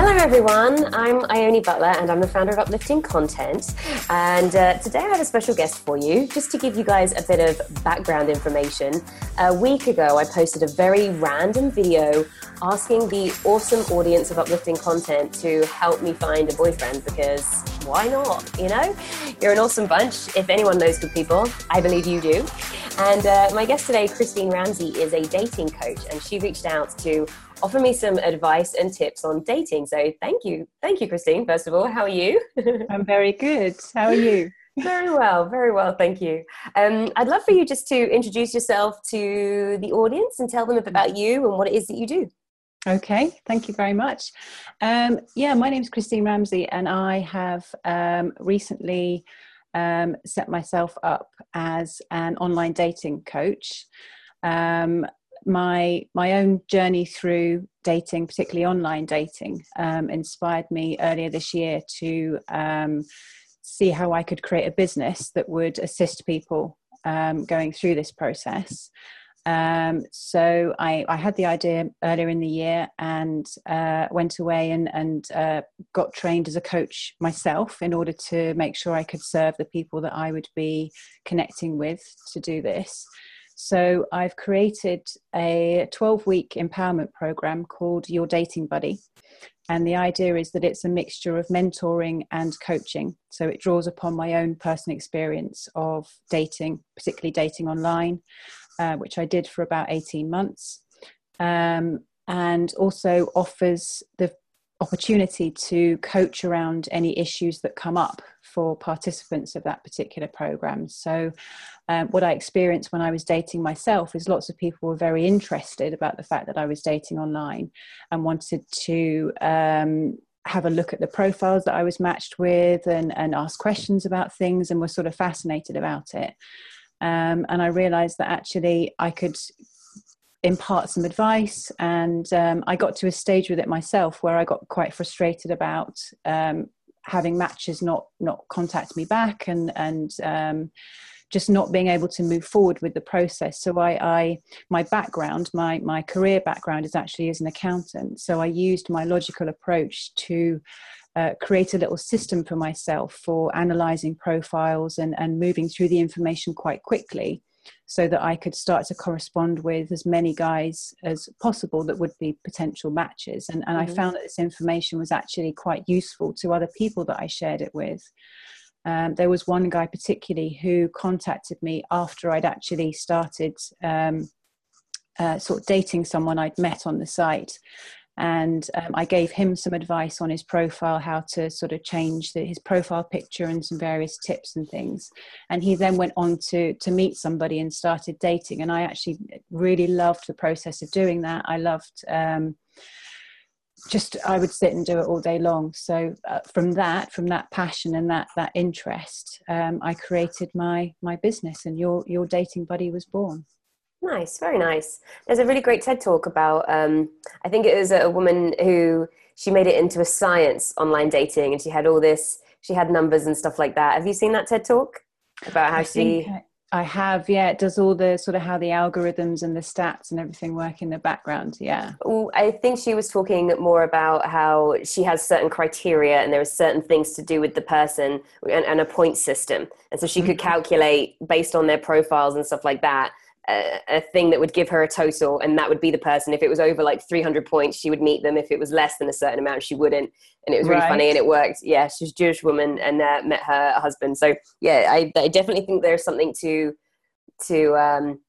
Hello, everyone. I'm Ione Butler, and I'm the founder of Uplifting Content. And uh, today I have a special guest for you, just to give you guys a bit of background information. A week ago, I posted a very random video asking the awesome audience of Uplifting Content to help me find a boyfriend because why not? You know, you're an awesome bunch. If anyone knows good people, I believe you do. And uh, my guest today, Christine Ramsay, is a dating coach, and she reached out to offer me some advice and tips on dating. So thank you. Thank you, Christine, first of all. How are you? I'm very good. How are you? very well, very well, thank you. Um, I'd love for you just to introduce yourself to the audience and tell them about you and what it is that you do. Okay, thank you very much. Um, yeah, my name is Christine Ramsay, and I have um, recently um, set myself up as an online dating coach. Um, my my own journey through dating, particularly online dating, um, inspired me earlier this year to um, see how I could create a business that would assist people um, going through this process. Um, so I, I, had the idea earlier in the year and uh, went away and, and uh, got trained as a coach myself in order to make sure I could serve the people that I would be connecting with to do this. So I've created a 12 week empowerment program called Your Dating Buddy. And the idea is that it's a mixture of mentoring and coaching. So it draws upon my own personal experience of dating, particularly dating online, uh, which I did for about 18 months. Um, and also offers the opportunity to coach around any issues that come up for participants of that particular program. So, um, what I experienced when I was dating myself is lots of people were very interested about the fact that I was dating online and wanted to. Um, have a look at the profiles that I was matched with and, and ask questions about things and were sort of fascinated about it. Um, and I realized that actually I could impart some advice and um, i got to a stage with it myself where i got quite frustrated about um, having matches not not contact me back and and um, just not being able to move forward with the process. So I, I my background my my career background is actually as an accountant. So i used my logical approach to uh, create a little system for myself for analyzing profiles and, and moving through the information quite quickly so that I could start to correspond with as many guys as possible that would be potential matches. And, and mm-hmm. I found that this information was actually quite useful to other people that I shared it with. Um, there was one guy particularly who contacted me after I'd actually started um, uh, sort of dating someone I'd met on the site and um, I gave him some advice on his profile, how to sort of change the, his profile picture and some various tips and things. And he then went on to to meet somebody and started dating. And I actually really loved the process of doing that. I loved. Um, just I would sit and do it all day long. So uh, from that, from that passion and that that interest, um, I created my my business, and your your dating buddy was born. Nice, very nice. There's a really great TED talk about, um, I think it was a woman who she made it into a science online dating and she had all this, she had numbers and stuff like that. Have you seen that TED talk about how I she. I have, yeah. It does all the sort of how the algorithms and the stats and everything work in the background, yeah. I think she was talking more about how she has certain criteria and there are certain things to do with the person and, and a point system. And so she could mm-hmm. calculate based on their profiles and stuff like that a, a, thing that would give her a total and that would be the person. If it was over like 300 points she would meet them. If it was less than a certain amount she wouldn't. And it was really right. funny and it worked. Yeah she's a jewish woman and uh, met her husband. So yeah I, I, definitely think there's something to to um,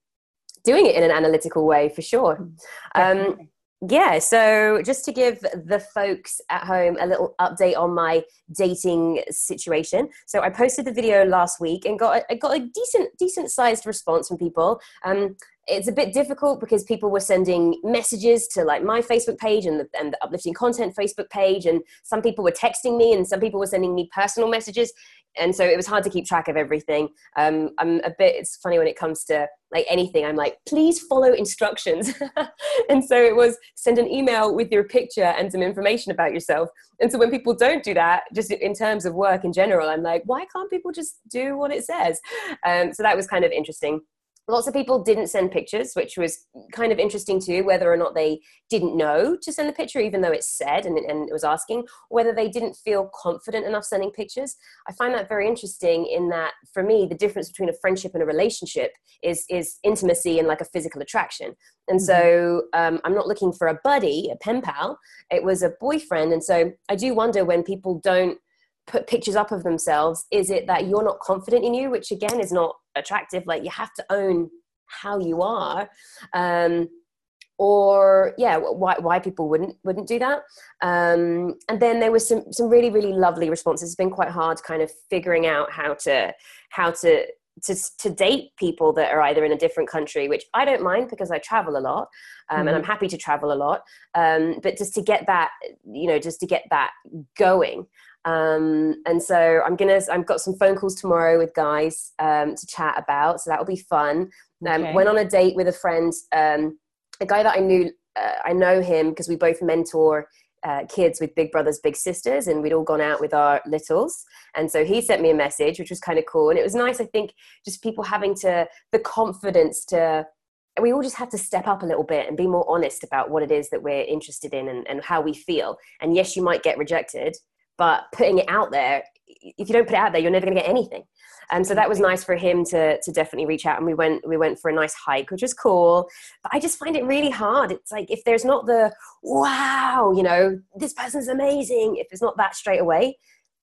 doing it in an analytical way for sure. Um, yeah, so just to give the folks at home a little update on my dating situation. So I posted the video last week and got a, got a decent decent sized response from people. Um, it's a bit difficult because people were sending messages to like my Facebook page and the, and the uplifting content Facebook page, and some people were texting me, and some people were sending me personal messages and so it was hard to keep track of everything. Um, I'm a bit. It's funny when it comes to like anything. I'm like, please follow instructions. and so it was send an email with your picture and some information about yourself. And so when people don't do that, just in terms of work in general, I'm like, why can't people just do what it says? Um, so that was kind of interesting. Lots of people didn't send pictures, which was kind of interesting too, whether or not they didn't know to send the picture, even though it said and, and it was asking, whether they didn't feel confident enough sending pictures. I find that very interesting in that for me, the difference between a friendship and a relationship is, is intimacy and like a physical attraction. And mm-hmm. so um, I'm not looking for a buddy, a pen pal. It was a boyfriend. And so I do wonder when people don't put pictures up of themselves is it that you're not confident in you which again is not attractive like you have to own how you are um, or yeah why, why people wouldn't wouldn't do that um, and then there was some some really really lovely responses it's been quite hard kind of figuring out how to how to to, to date people that are either in a different country, which I don't mind because I travel a lot um, mm-hmm. and I'm mm-hmm. happy to travel a lot. Um, but just to get that, you know, just to get that going. Um, and so I'm gonna, I've got some phone calls tomorrow with guys um, to chat about, so that will be fun. Um, okay. Went on a date with a friend, um, a guy that I knew, uh, I know him because we both mentor uh, kids with big brothers, big sisters, and we'd all gone out with our littles. And so he sent me a message, which was kind of cool. And it was nice, I think, just people having to, the confidence to, we all just have to step up a little bit and be more honest about what it is that we're interested in and, and how we feel. And yes, you might get rejected, but putting it out there if you don't put it out there you're never going to get anything. And so that was nice for him to to definitely reach out and we went we went for a nice hike which was cool. But i just find it really hard. It's like if there's not the wow you know this person's amazing if it's not that straight away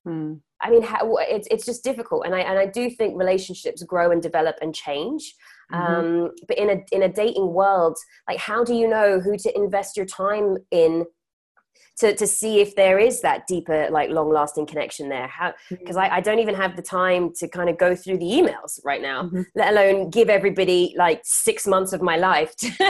hmm. i mean how, it's, it's just difficult. And i and i do think relationships grow and develop and change. Mm-hmm. um, but in a in a dating world like how do you know who to invest your time in to, to see if there is that deeper like long lasting connection there how because mm-hmm. I, I don't even have the time to kind of go through the emails right now mm-hmm. let alone give everybody like six months of my life to,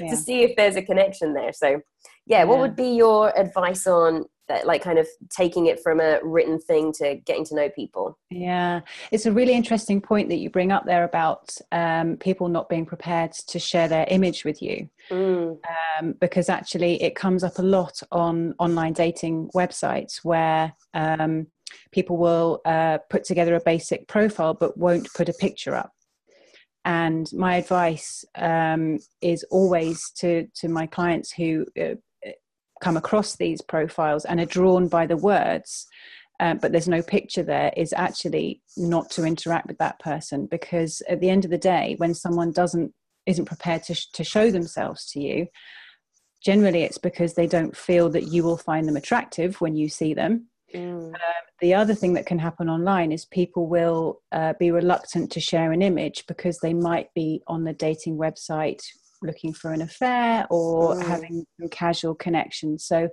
yeah. to see if there's a connection there so yeah, yeah, what would be your advice on that like kind of taking it from a written thing to getting to know people. Yeah. It's a really interesting point that you bring up there about um, people not being prepared to share their image with you. Mm. um, because actually it comes up a lot on online dating websites where um, people will uh, put together a basic profile but won't put a picture up. And my advice um, is always to to my clients who uh, come across these profiles and are drawn by the words um, but there's no picture there is actually not to interact with that person because at the end of the day when someone doesn't isn't prepared to, sh- to show themselves to you generally it's because they don't feel that you will find them attractive when you see them mm. um, the other thing that can happen online is people will uh, be reluctant to share an image because they might be on the dating website looking for an affair or mm. having some casual connections. So,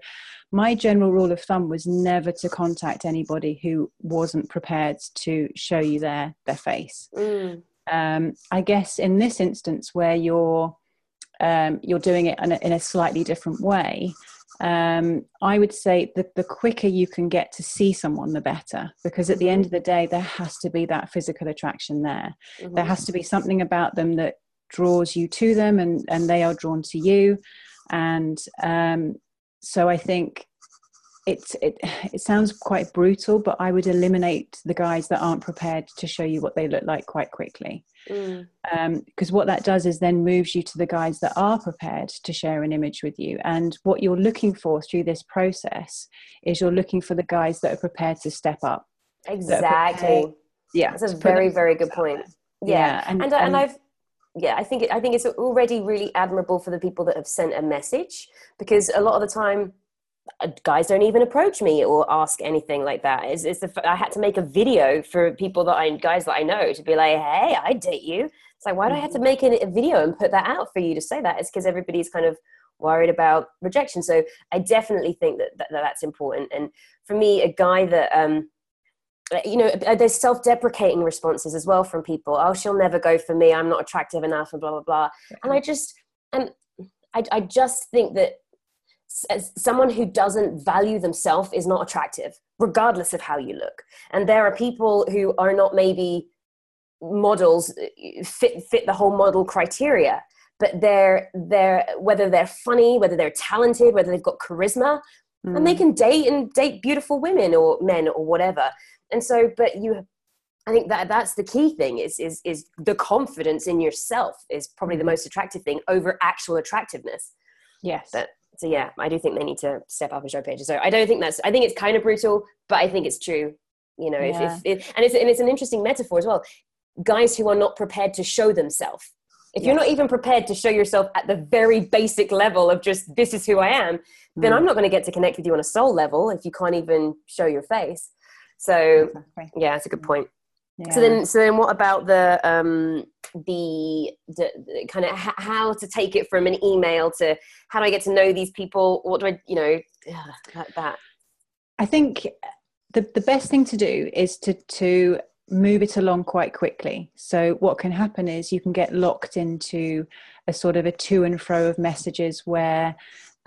my general rule of thumb was never to contact anybody who wasn't prepared to show you their their face. Mm. Um, I guess in this instance, where you're um, you're doing it in a, in a slightly different way, um, I would say that the quicker you can get to see someone, the better. Because at the end of the day, there has to be that physical attraction there. Mm-hmm. There has to be something about them that draws you to them and, and they are drawn to you. And um, so I think it's, it, it sounds quite brutal, but I would eliminate the guys that aren't prepared to show you what they look like quite quickly. Um because mm. um, what that does is then moves you to the guys that are prepared to share an image with you. And what you're looking for through this process is you're looking for the guys that are prepared to step up. Exactly. Yeah. That's a very, very good point. Yeah. yeah. And, and, and, and I've, yeah, I think it, I think it's already really admirable for the people that have sent a message because a lot of the time uh, guys don't even approach me or ask anything like that. It's, it's the, I had to make a video for people that I guys that I know to be like, hey, I date you. It's like why do I have to mm-hmm. make a, a video and put that out for you to say that? It's because everybody's kind of worried about rejection. So I definitely think that, that, that that's important. And for me, a guy that um, you know uh, there's self-deprecating responses as well from people. Oh she'll never go for me. I'm not attractive enough and blah blah blah. And i just and I, I just think that as someone who doesn't value themselves is not attractive regardless of how you look. And there are people who are not maybe models uh, fit fit the whole model criteria but they're they're whether they're funny whether they're talented whether they've got charisma mm. and they hmm. can date and date beautiful women or men or whatever and so but you I think that that's the key thing is is is the confidence in yourself is probably the Mm-hmm. most attractive thing over actual attractiveness. Yes. But so yeah, I do think they need to step up and show pages. So I don't think that's I think it's kind of brutal, but I think it's true. You know, Yeah. if, if, if and it's and it's an interesting metaphor as well. Guys who are not prepared to show themselves. If you're not even prepared to show yourself at the very basic level of just this is who I am, then Mm. I'm not going to get to connect with you on a soul level if you can't even show your face. So Exactly. yeah, it's a good point. Yeah. So then, so then, what about the um, the, the, the kind of h- how to take it from an email to how do I get to know these people? What do I, you know, ugh, like that? I think the, the best thing to do is to to move it along quite quickly. So what can happen is you can get locked into a sort of a to and fro of messages where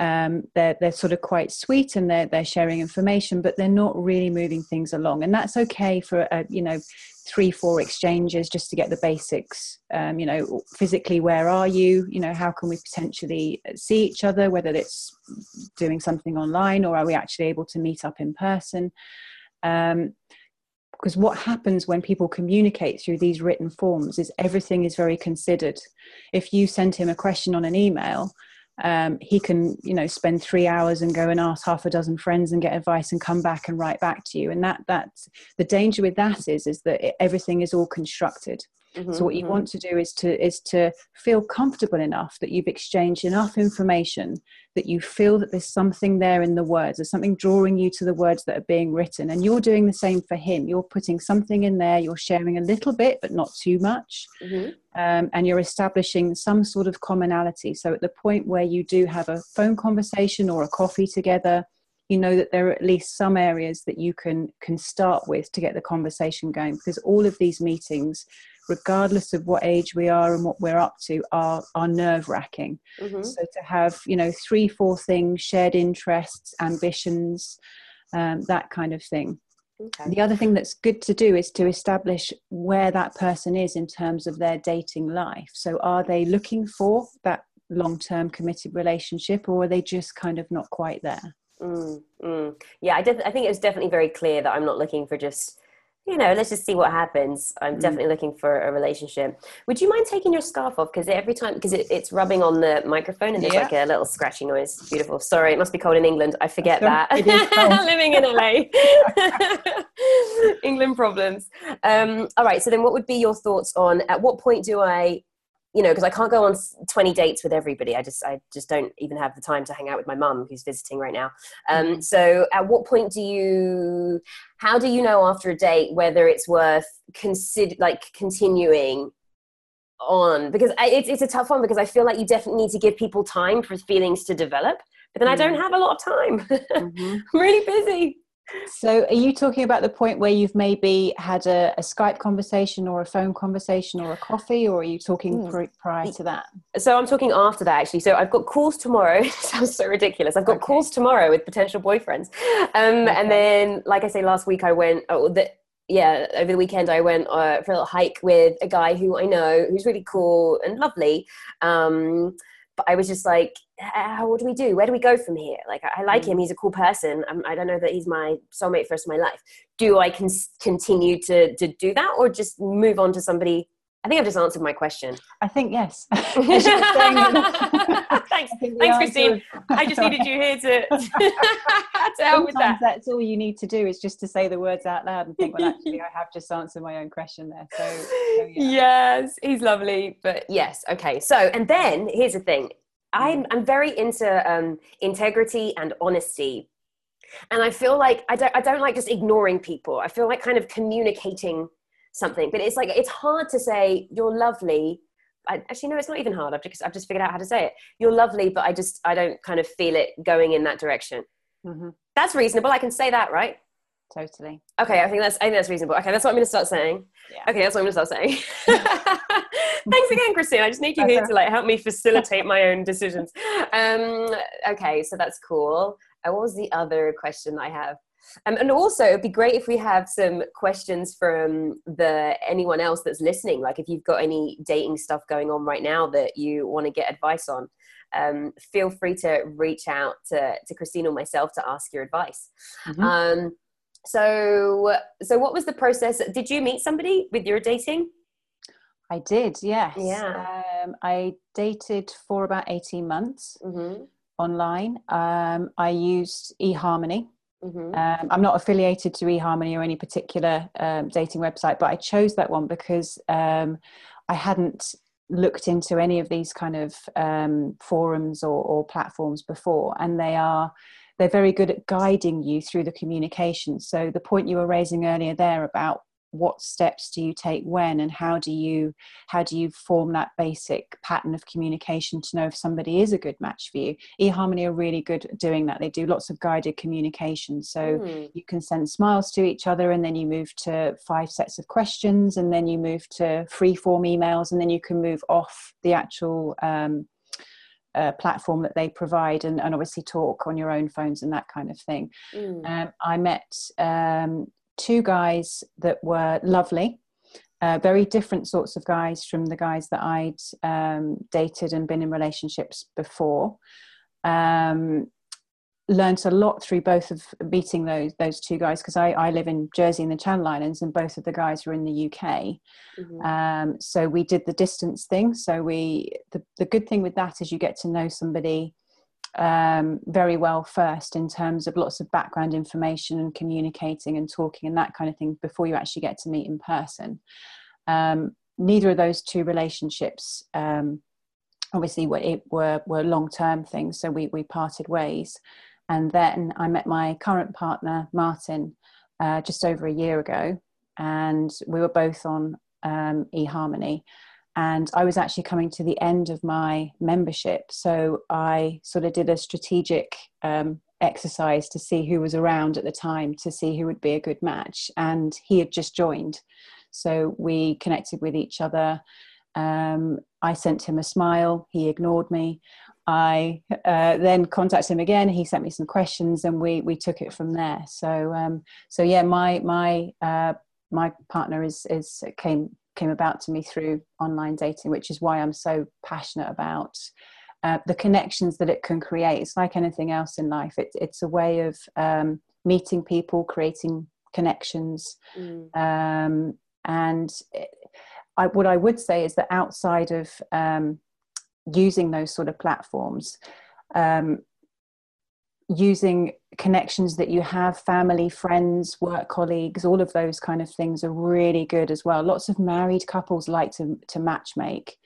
um, they're they're sort of quite sweet and they're they're sharing information, but they're not really moving things along, and that's okay for a, you know three four exchanges just to get the basics. Um, you know, physically, where are you? You know, how can we potentially see each other? Whether it's doing something online or are we actually able to meet up in person? Um, because what happens when people communicate through these written forms is everything is very considered. If you send him a question on an email, um, he can, you know, spend three hours and go and ask half a dozen friends and get advice and come back and write back to you. And that that's the danger with that is is that it, everything is all constructed. So what you want to do is to is to feel comfortable enough that you've exchanged enough information that you feel that there's something there in the words, there's something drawing you to the words that are being written, and you're doing the same for him. You're putting something in there, you're sharing a little bit, but not too much, Mhm. um, and you're establishing some sort of commonality. So at the point where you do have a phone conversation or a coffee together, you know that there are at least some areas that you can can start with to get the conversation going because all of these meetings regardless of what age we are and what we're up to are are nerve wracking Mhm. so to have you know three four things shared interests ambitions um, that kind of thing Okay. the other thing that's good to do is to establish where that person is in terms of their dating life so are they looking for that long-term committed relationship or are they just kind of not quite there Mm, mm. Yeah, I, def- I think it was definitely very clear that I'm not looking for just, you know, let's just see what happens. I'm Mm. definitely looking for a relationship. Would you mind taking your scarf off? Because every time, because it, it's rubbing on the microphone and there's Yeah. like a little scratchy noise. Beautiful. Sorry, it must be cold in England. I forget that. it is cold. Living in LA. England problems. Um, all right. So then what would be your thoughts on at what point do I you know because i can't go on 20 dates with everybody. I just i just don't even have the time to hang out with my mum who's visiting right now. Um, so at what point do you how do you know after a date whether it's worth consider like continuing on? Because I, it's, it's a tough one because i feel like you definitely need to give people time for feelings to develop but then i don't Mm. have a lot of time. I'm really busy So, are you talking about the point where you've maybe had a, a Skype conversation or a phone conversation or a coffee, or are you talking Mm. pri prior to that? So I'm talking after that actually. So I've got calls tomorrow. Sounds so ridiculous. I've got Okay. calls tomorrow with potential boyfriends. Um, Okay. And then, like I say, last week I went. Oh, the, yeah, over the weekend I went uh, for a little hike with a guy who I know who's really cool and lovely. Um, but I was just like, "Ah, what do we do? Where do we go from here? Like, I, I like him. He's a cool person. Um, I don't know that he's my soulmate for the rest of my life. Do I can continue to to do that, or just move on to somebody? I think I've just answered my question. I think yes. As you were saying it, Thanks. I think the Thanks, Christine. I just needed you here to, to help with that. that's all you need to do is just to say the words out loud and think, well, actually, I have just answered my own question there. So, so yeah. Yes, he's lovely. But yes, okay. So, and then here's the thing I'm, I'm very into um, integrity and honesty. And I feel like I don't, I don't like just ignoring people. I feel like kind of communicating something. But it's like, it's hard to say, you're lovely. I, actually, no, it's not even hard. I've just, I've just figured out how to say it. You're lovely, but I just, I don't kind of feel it going in that direction. Mhm, That's reasonable. I can say that, right? totally. Okay, I think that's I think that's reasonable. Okay, that's what I'm going to start saying. Yeah. Okay, that's what I'm going to start saying. Thanks again, Christine. I just need you here to like help me facilitate my own decisions. Um, okay, so that's cool. Uh, what was the other question I have? Um, and also, it'd be great if we have some questions from the anyone else that's listening. Like, if you've got any dating stuff going on right now that you want to get advice on, um, feel free to reach out to to Christine or myself to ask your advice. Mhm. Um, so so what was the process did you meet somebody with your dating i did yes yeah um, i dated for about 18 months mm-hmm. online um, i used eharmony mm-hmm. um, i'm not affiliated to eharmony or any particular um, dating website but i chose that one because um, i hadn't looked into any of these kind of um, forums or, or platforms before and they are they're very good at guiding you through the communication. So the point you were raising earlier there about what steps do you take when and how do you how do you form that basic pattern of communication to know if somebody is a good match for you eharmony are really good at doing that they do lots of guided communication so mm. you can send smiles to each other and then you move to five sets of questions and then you move to free form emails and then you can move off the actual um, uh, platform that they provide and, and, obviously talk on your own phones and that kind of thing. Mm. Um, I met um, two guys that were lovely, uh, very different sorts of guys from the guys that I'd um, dated and been in relationships before. Um, learned a lot through both of meeting those those two guys because I, I live in Jersey in the Channel Islands and both of the guys were in the UK. Mm-hmm. Um, so we did the distance thing. So we the, the good thing with that is you get to know somebody um, very well first in terms of lots of background information and communicating and talking and that kind of thing before you actually get to meet in person. Um, neither of those two relationships um, obviously were, were, were long term things, so we, we parted ways. And then I met my current partner, Martin, uh, just over a year ago. And we were both on um, eHarmony. And I was actually coming to the end of my membership. So I sort of did a strategic um, exercise to see who was around at the time to see who would be a good match. And he had just joined. So we connected with each other. Um, I sent him a smile. He ignored me. I uh, then contacted him again. He sent me some questions, and we we took it from there. So um, so yeah, my my uh, my partner is is came came about to me through online dating, which is why I'm so passionate about uh, the connections that it can create. It's like anything else in life. It, it's a way of um, meeting people, creating connections, mm. um, and it, I, what I would say is that outside of um, using those sort of platforms um, using connections that you have family friends work colleagues all of those kind of things are really good as well. Lots of married couples like to, to match make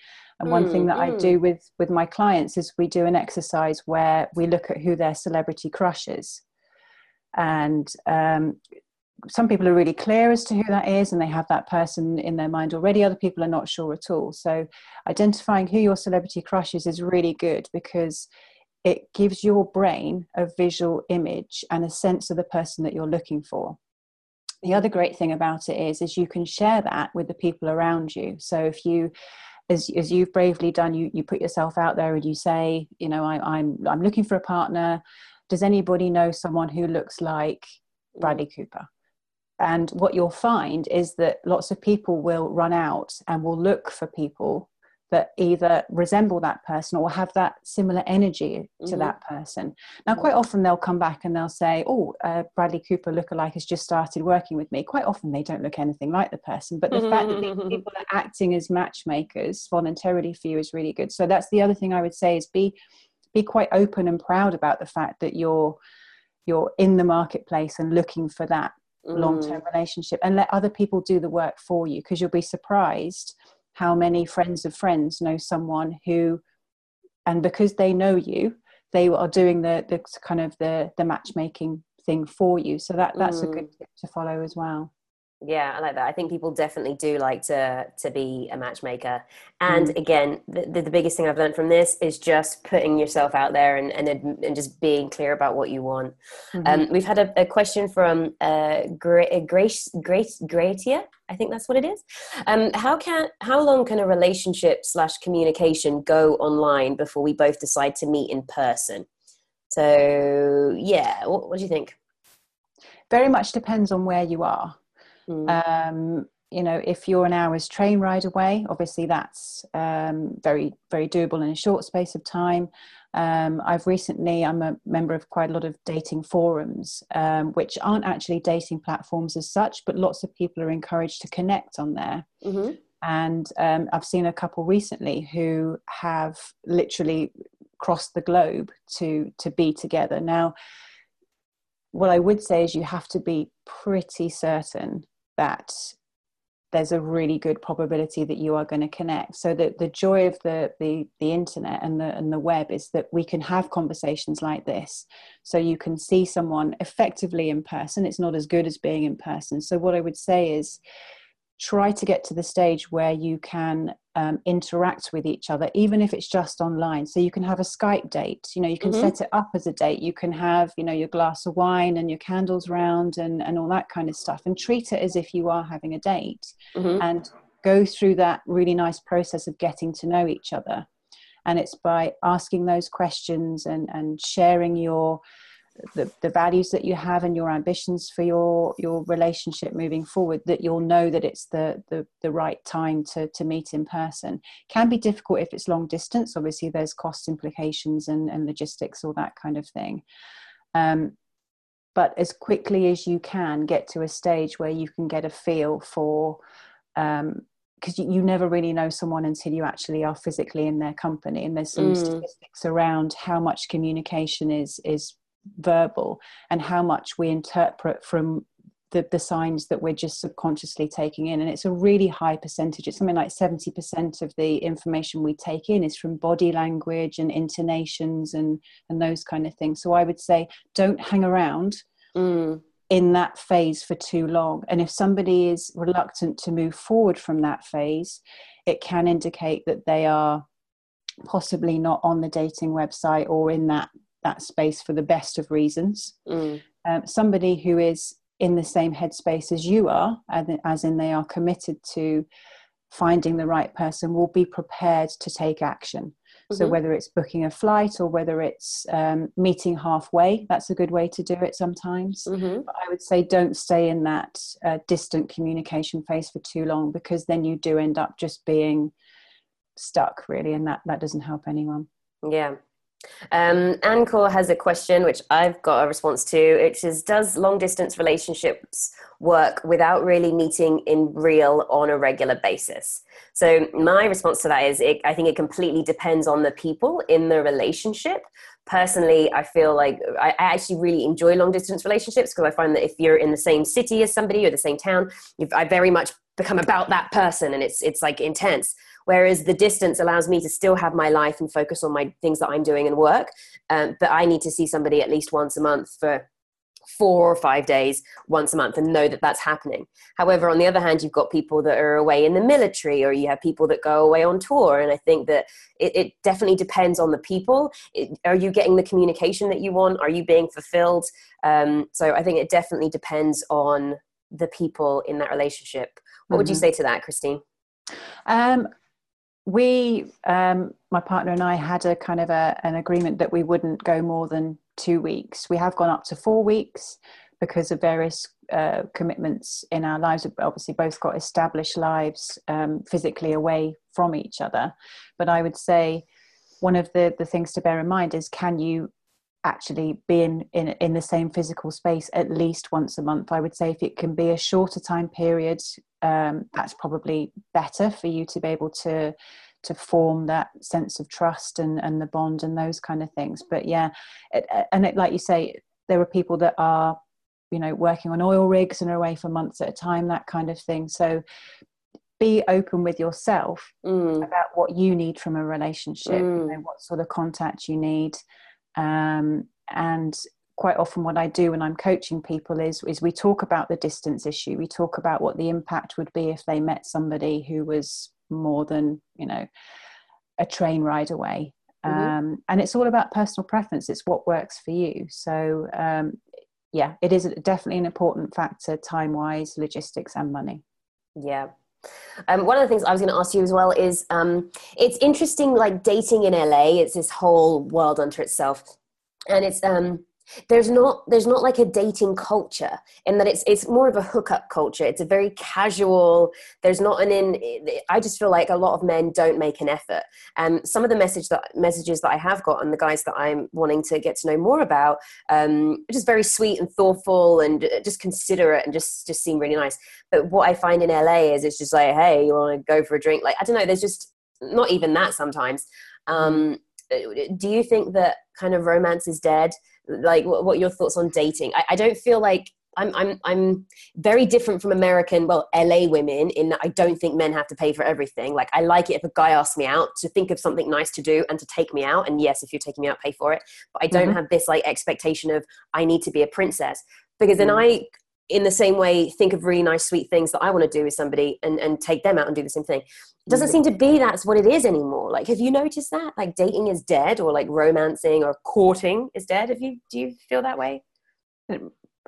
and one mm, thing that mm. i do with with my clients is we do an exercise where we look at who their celebrity crush is. And um, some people are really clear as to who that is and they have that person in their mind already. Other people are not sure at all. So identifying who your celebrity crush is is really good because it gives your brain a visual image and a sense of the person that you're looking for. The other great thing about it is is you can share that with the people around you. So if you as, as you've bravely done you you put yourself out there and you say you know I, i'm i'm looking for a partner. Does anybody know someone who looks like bradley mm. cooper? And what you'll find is that lots of people will run out and will look for people that either resemble that person or have that similar energy to mm-hmm. that person. Now, quite often they'll come back and they'll say, Oh, uh, Bradley Cooper lookalike has just started working with me. Quite often they don't look anything like the person, but the fact that these people are acting as matchmakers voluntarily for you is really good. So, that's the other thing I would say is be be quite open and proud about the fact that you're you're in the marketplace and looking for that mm. long-term relationship and let other people do the work for you because you'll be surprised how many friends of friends know someone who and because they know you they are doing the, the kind of the the matchmaking thing for you so that that's mm. a good tip to follow as well yeah i like that. I think people definitely do like to to be a matchmaker. And mm. again the, the biggest thing i've learned from this is just putting yourself out there and and, and just being clear about what you want. Mm-hmm. um, we've had a, a question from uh, grace grace gratia i think that's what it is. Um, how can how long can a relationship slash communication go online before we both decide to meet in person? So yeah what, what do you think? Very much depends on where you are Mm. Um, you know if you're an hour's train ride away obviously that's um, very very doable in a short space of time um, i've recently i'm a member of quite a lot of dating forums um, which aren't actually dating platforms as such but lots of people are encouraged to connect on there mm-hmm. and um, i've seen a couple recently who have literally crossed the globe to to be together now what i would say is you have to be pretty certain that there's a really good probability that you are going to connect. So that the joy of the, the the internet and the and the web is that we can have conversations like this. So you can see someone effectively in person. It's not as good as being in person. So what i would say is try to get to the stage where you can um, interact with each other even if it's just online so you can have a skype date you know you can mm-hmm. set it up as a date you can have you know your glass of wine and your candles round and and all that kind of stuff and treat it as if you are having a date mm-hmm. and go through that really nice process of getting to know each other and it's by asking those questions and and sharing your the, the values that you have and your ambitions for your your relationship moving forward that you'll know that it's the the, the right time to to meet in person. Can be difficult if it's long distance. Obviously there's cost implications and, and logistics all that kind of thing. Um, but as quickly as you can get to a stage where you can get a feel for um, because you, you, never really know someone until you actually are physically in their company and there's some mm. statistics around how much communication is is verbal and how much we interpret from the, the signs that we're just subconsciously taking in. And it's a really high percentage. It's something like 70% of the information we take in is from body language and intonations and, and those kind of things. So I would say don't hang around mm. in that phase for too long. And if somebody is reluctant to move forward from that phase, it can indicate that they are possibly not on the dating website or in that that space for the best of reasons. Mm. Um, somebody who is in the same headspace as you are, as in they are committed to finding the right person, will be prepared to take action. Mm-hmm. So whether it's booking a flight or whether it's um, meeting halfway, that's a good way to do it sometimes. Mm-hmm. But I would say don't stay in that uh, distant communication phase for too long because then you do end up just being stuck really, and that that doesn't help anyone. Yeah, um, Anchor has a question which I've got a response to, which is Does long distance relationships work without really meeting in real on a regular basis? So, my response to that is it, I think it completely depends on the people in the relationship. Personally, I feel like I, I actually really enjoy long distance relationships because I find that if you're in the same city as somebody or the same town, I very much become about that person and it's it's like intense whereas the distance allows me to still have my life and focus on my things that i'm doing and work um, but i need to see somebody at least once a month for four or five days once a month and know that that's happening however on the other hand you've got people that are away in the military or you have people that go away on tour and i think that it, it definitely depends on the people it, are you getting the communication that you want are you being fulfilled um, so i think it definitely depends on the people in that relationship what mm-hmm. would you mm-hmm. say to that, Christine? Um, we, um, my partner and I, had a kind of a, an agreement that we wouldn't go more than two weeks. We have gone up to four weeks because of various uh, commitments in our lives. We've obviously, both got established lives um, physically away from each other. But I would say one of the, the things to bear in mind is can you actually be in, in in the same physical space at least once a month i would say if it can be a shorter time period um, that's probably better for you to be able to to form that sense of trust and and the bond and those kind of things but yeah it, and it, like you say there are people that are you know working on oil rigs and are away for months at a time that kind of thing so be open with yourself mm. about what you need from a relationship mm. you know, what sort of contact you need um, and quite often what I do when I'm coaching people is is we talk about the distance issue. We talk about what the impact would be if they met somebody who was more than you know a train ride away. Mm-hmm. Um, and it's all about personal preference. It's what works for you. So um, yeah, it is definitely an important factor, time wise, logistics, and money. Yeah, um, one of the things I was going to ask you as well is um, it's interesting, like dating in LA. It's this whole world unto itself, and it's um, there's not there's not like a dating culture in that it's it's more of a hookup culture. It's a very casual there's not an in i just feel like a lot of men don't make an effort. And some of the message that messages that i have got and the guys that i'm wanting to get to know more about um just very sweet and thoughtful and uh, just considerate and just just seem really nice. But what i find in la is it's just like hey you want to go for a drink? Like i don't know there's just not even that sometimes. Um uh, do you think that kind of romance is dead like what, what your thoughts on dating I, I don't feel like I'm, I'm, I'm very different from American, well, LA women in that I don't think men have to pay for everything. Like, I like it if a guy asks me out to think of something nice to do and to take me out. And yes, if you're taking me out, pay for it. But I don't mm-hmm. have this like expectation of I need to be a princess because then mm. I, in the same way, think of really nice, sweet things that I want to do with somebody and, and take them out and do the same thing. It doesn't seem to be that's what it is anymore. Like, have you noticed that? Like, dating is dead, or like romancing or courting is dead. Have you? Do you feel that way? It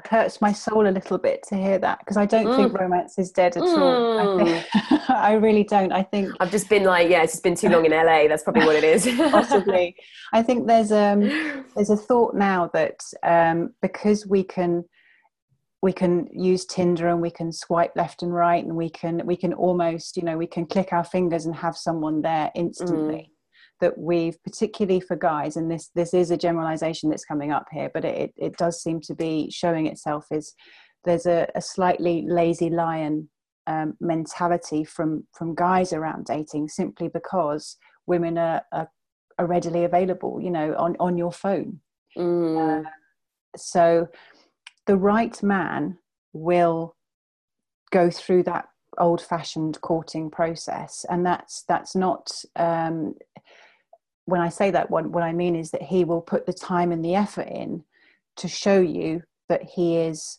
hurts my soul a little bit to hear that because I don't mm. think romance is dead at mm. all. I, think, mm. I, really don't. I think I've just been like, yeah, it's just been too long in LA. That's probably what it is. Possibly. I think there's um there's a thought now that um because we can we can use tinder and we can swipe left and right and we can we can almost you know we can click our fingers and have someone there instantly mm. that we've particularly for guys and this this is a generalization that's coming up here but it it does seem to be showing itself is there's a, a slightly lazy lion um, mentality from from guys around dating simply because women are, are, are readily available you know on on your phone mm. uh, so the right man will go through that old fashioned courting process and that's that's not um, when i say that what, what i mean is that he will put the time and the effort in to show you that he is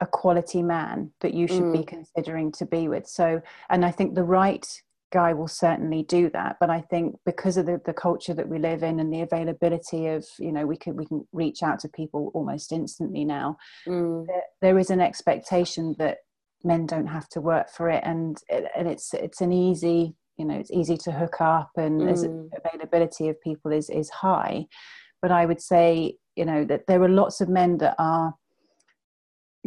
a quality man that you should mm. be considering to be with so and i think the right guy will certainly do that but i think because of the, the culture that we live in and the availability of you know we can we can reach out to people almost instantly now mm. there, there is an expectation that men don't have to work for it and and it's it's an easy you know it's easy to hook up and mm. availability of people is is high but i would say you know that there are lots of men that are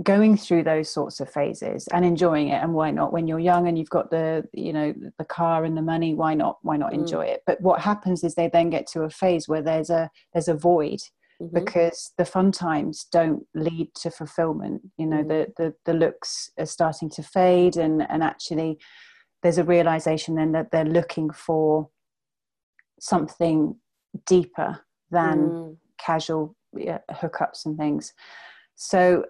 going through those sorts of phases and enjoying it and why not when you're young and you've got the you know the car and the money why not why not mm. enjoy it but what happens is they then get to a phase where there's a there's a void mm-hmm. because the fun times don't lead to fulfillment you know mm. the, the the looks are starting to fade and and actually there's a realization then that they're looking for something deeper than mm. casual yeah, hookups and things so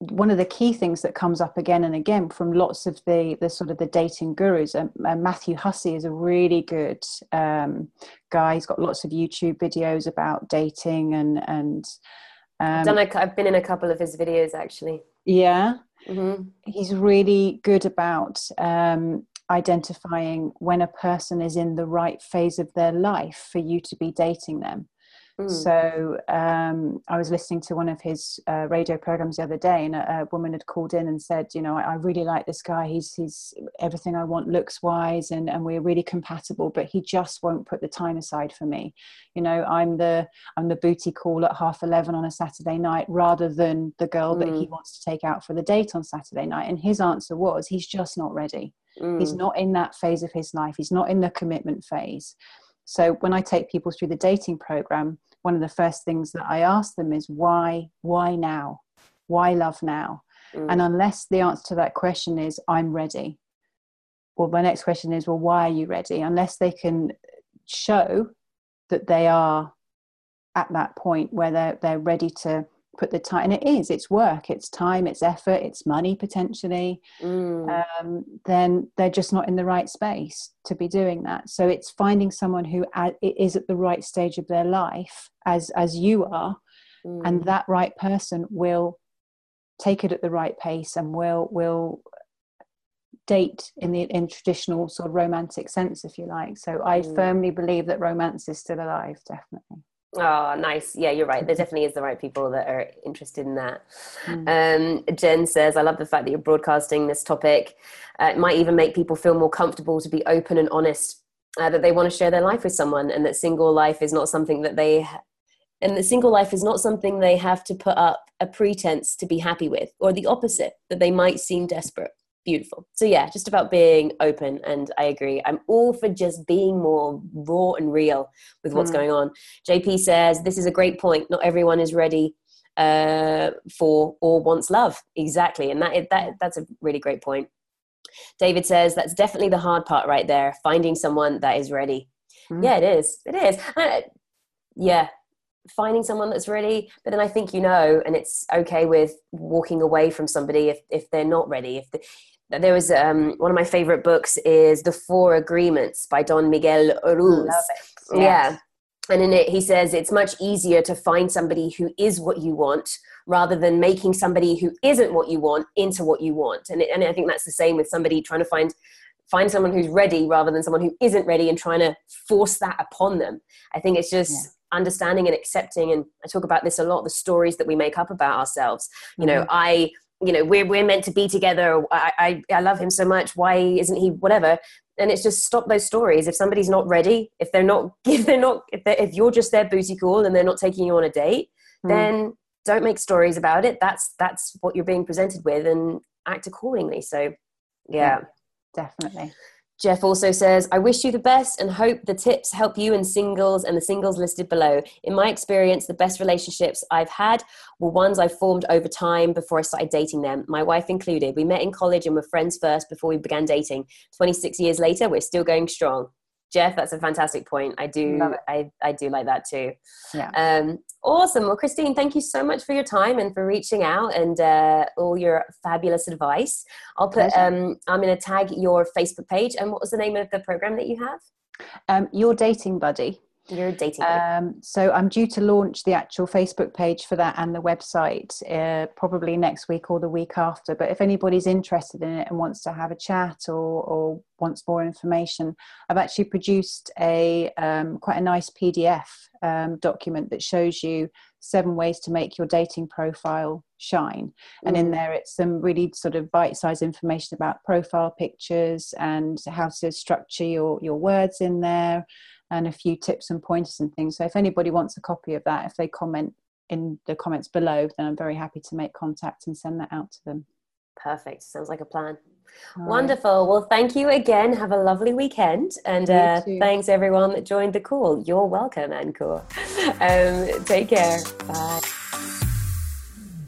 one of the key things that comes up again and again from lots of the the sort of the dating gurus uh, uh, matthew hussey is a really good um, guy. He's got lots of youtube videos about dating and and um, I've, done a, I've been in a couple of his videos actually. Yeah? Mm-hmm. he's really good about um, identifying when a person is in the right phase of their life for you to be dating them Mm. So um, I was listening to one of his uh, radio programs the other day, and a, a, woman had called in and said, "You know, I, I, really like this guy. He's he's everything I want looks wise, and and we're really compatible. But he just won't put the time aside for me. You know, I'm the I'm the booty call at half eleven on a Saturday night, rather than the girl mm. that he mm. wants to take out for the date on Saturday night. And his answer was, he's just not ready. Mm. He's not in that phase of his life. He's not in the commitment phase. So when I take people through the dating program, one of the first things that I ask them is why, why now? Why love now? Mm. And unless the answer to that question is I'm ready, well, my next question is, well, why are you ready? Unless they can show that they are at that point where they're they're ready to put the time and it is it's work it's time it's effort it's money potentially mm. um, then they're just not in the right space to be doing that so it's finding someone who is at the right stage of their life as as you are mm. and that right person will take it at the right pace and will will date in the in traditional sort of romantic sense if you like so i mm. firmly believe that romance is still alive definitely Oh, nice. Yeah, you're right. There definitely is the right people that are interested in that. Mm. Um, Jen says, I love the fact that you're broadcasting this topic. Uh, it might even make people feel more comfortable to be open and honest, uh, that they want to share their life with someone and that single life is not something that they and the single life is not something they have to put up a pretense to be happy with or the opposite that they might seem desperate beautiful. So yeah just about being open and i agree. I'm all for just being more raw and real with what's mm. going on. Jp says this is a great point. Not everyone is ready uh, for or wants love. Exactly and that that that's a really great point. David says that's definitely the hard part right there finding someone that is ready. Mm. yeah it is. It is. Uh, yeah finding someone that's ready but then i think you know and it's okay with walking away from somebody if, if they're not ready if the, there was um, one of my favorite books is the four agreements by don miguel ruiz yeah. yeah and in it he says it's much easier to find somebody who is what you want rather than making somebody who isn't what you want into what you want. And, it, and i think that's the same with somebody trying to find find someone who's ready rather than someone who isn't ready and trying to force that upon them. I think it's just yeah. understanding and accepting and i talk about this a lot the stories that we make up about ourselves. You know mm-hmm. i you know we're, we're meant to be together. I, I i love him so much. Why isn't he whatever? And it's just stop those stories. If somebody's not ready if they're not if they're not if, they're, if you're just their booty call and they're not taking you on a date mm. then don't make stories about it. That's that's what you're being presented with and act accordingly. So yeah, yeah definitely Jeff also says, I wish you the best and hope the tips help you and singles and the singles listed below. In my experience, the best relationships I've had were ones I formed over time before I started dating them, my wife included. We met in college and were friends first before we began dating. 26 years later, we're still going strong. Jeff, that's a fantastic point. I do, I, I do like that too. Yeah. Um, awesome. Well, Christine, thank you so much for your time and for reaching out and uh, all your fabulous advice. I'll put, um, I'm going to tag your Facebook page. And what was the name of the program that you have? Um, your dating buddy. You're dating. Um, so I'm due to launch the actual Facebook page for that and the website uh, probably next week or the week after. But if anybody's interested in it and wants to have a chat or, or wants more information, I've actually produced a um, quite a nice PDF um, document that shows you seven ways to make your dating profile shine. And mm. in there, it's some really sort of bite-sized information about profile pictures and how to structure your your words in there and a few tips and pointers and things. So if anybody wants a copy of that, if they comment in the comments below, then I'm very happy to make contact and send that out to them. Perfect. Sounds like a plan. All Wonderful. Right. Well, thank you again. Have a lovely weekend. And uh, thanks everyone that joined the call. You're welcome, Encore. Um, take care. Bye.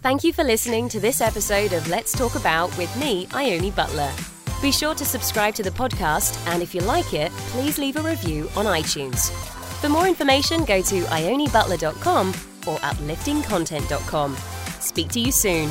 Thank you for listening to this episode of Let's Talk About with me, Ione Butler. Be sure to subscribe to the podcast, and if you like it, please leave a review on iTunes. For more information, go to ionebutler.com or upliftingcontent.com. Speak to you soon.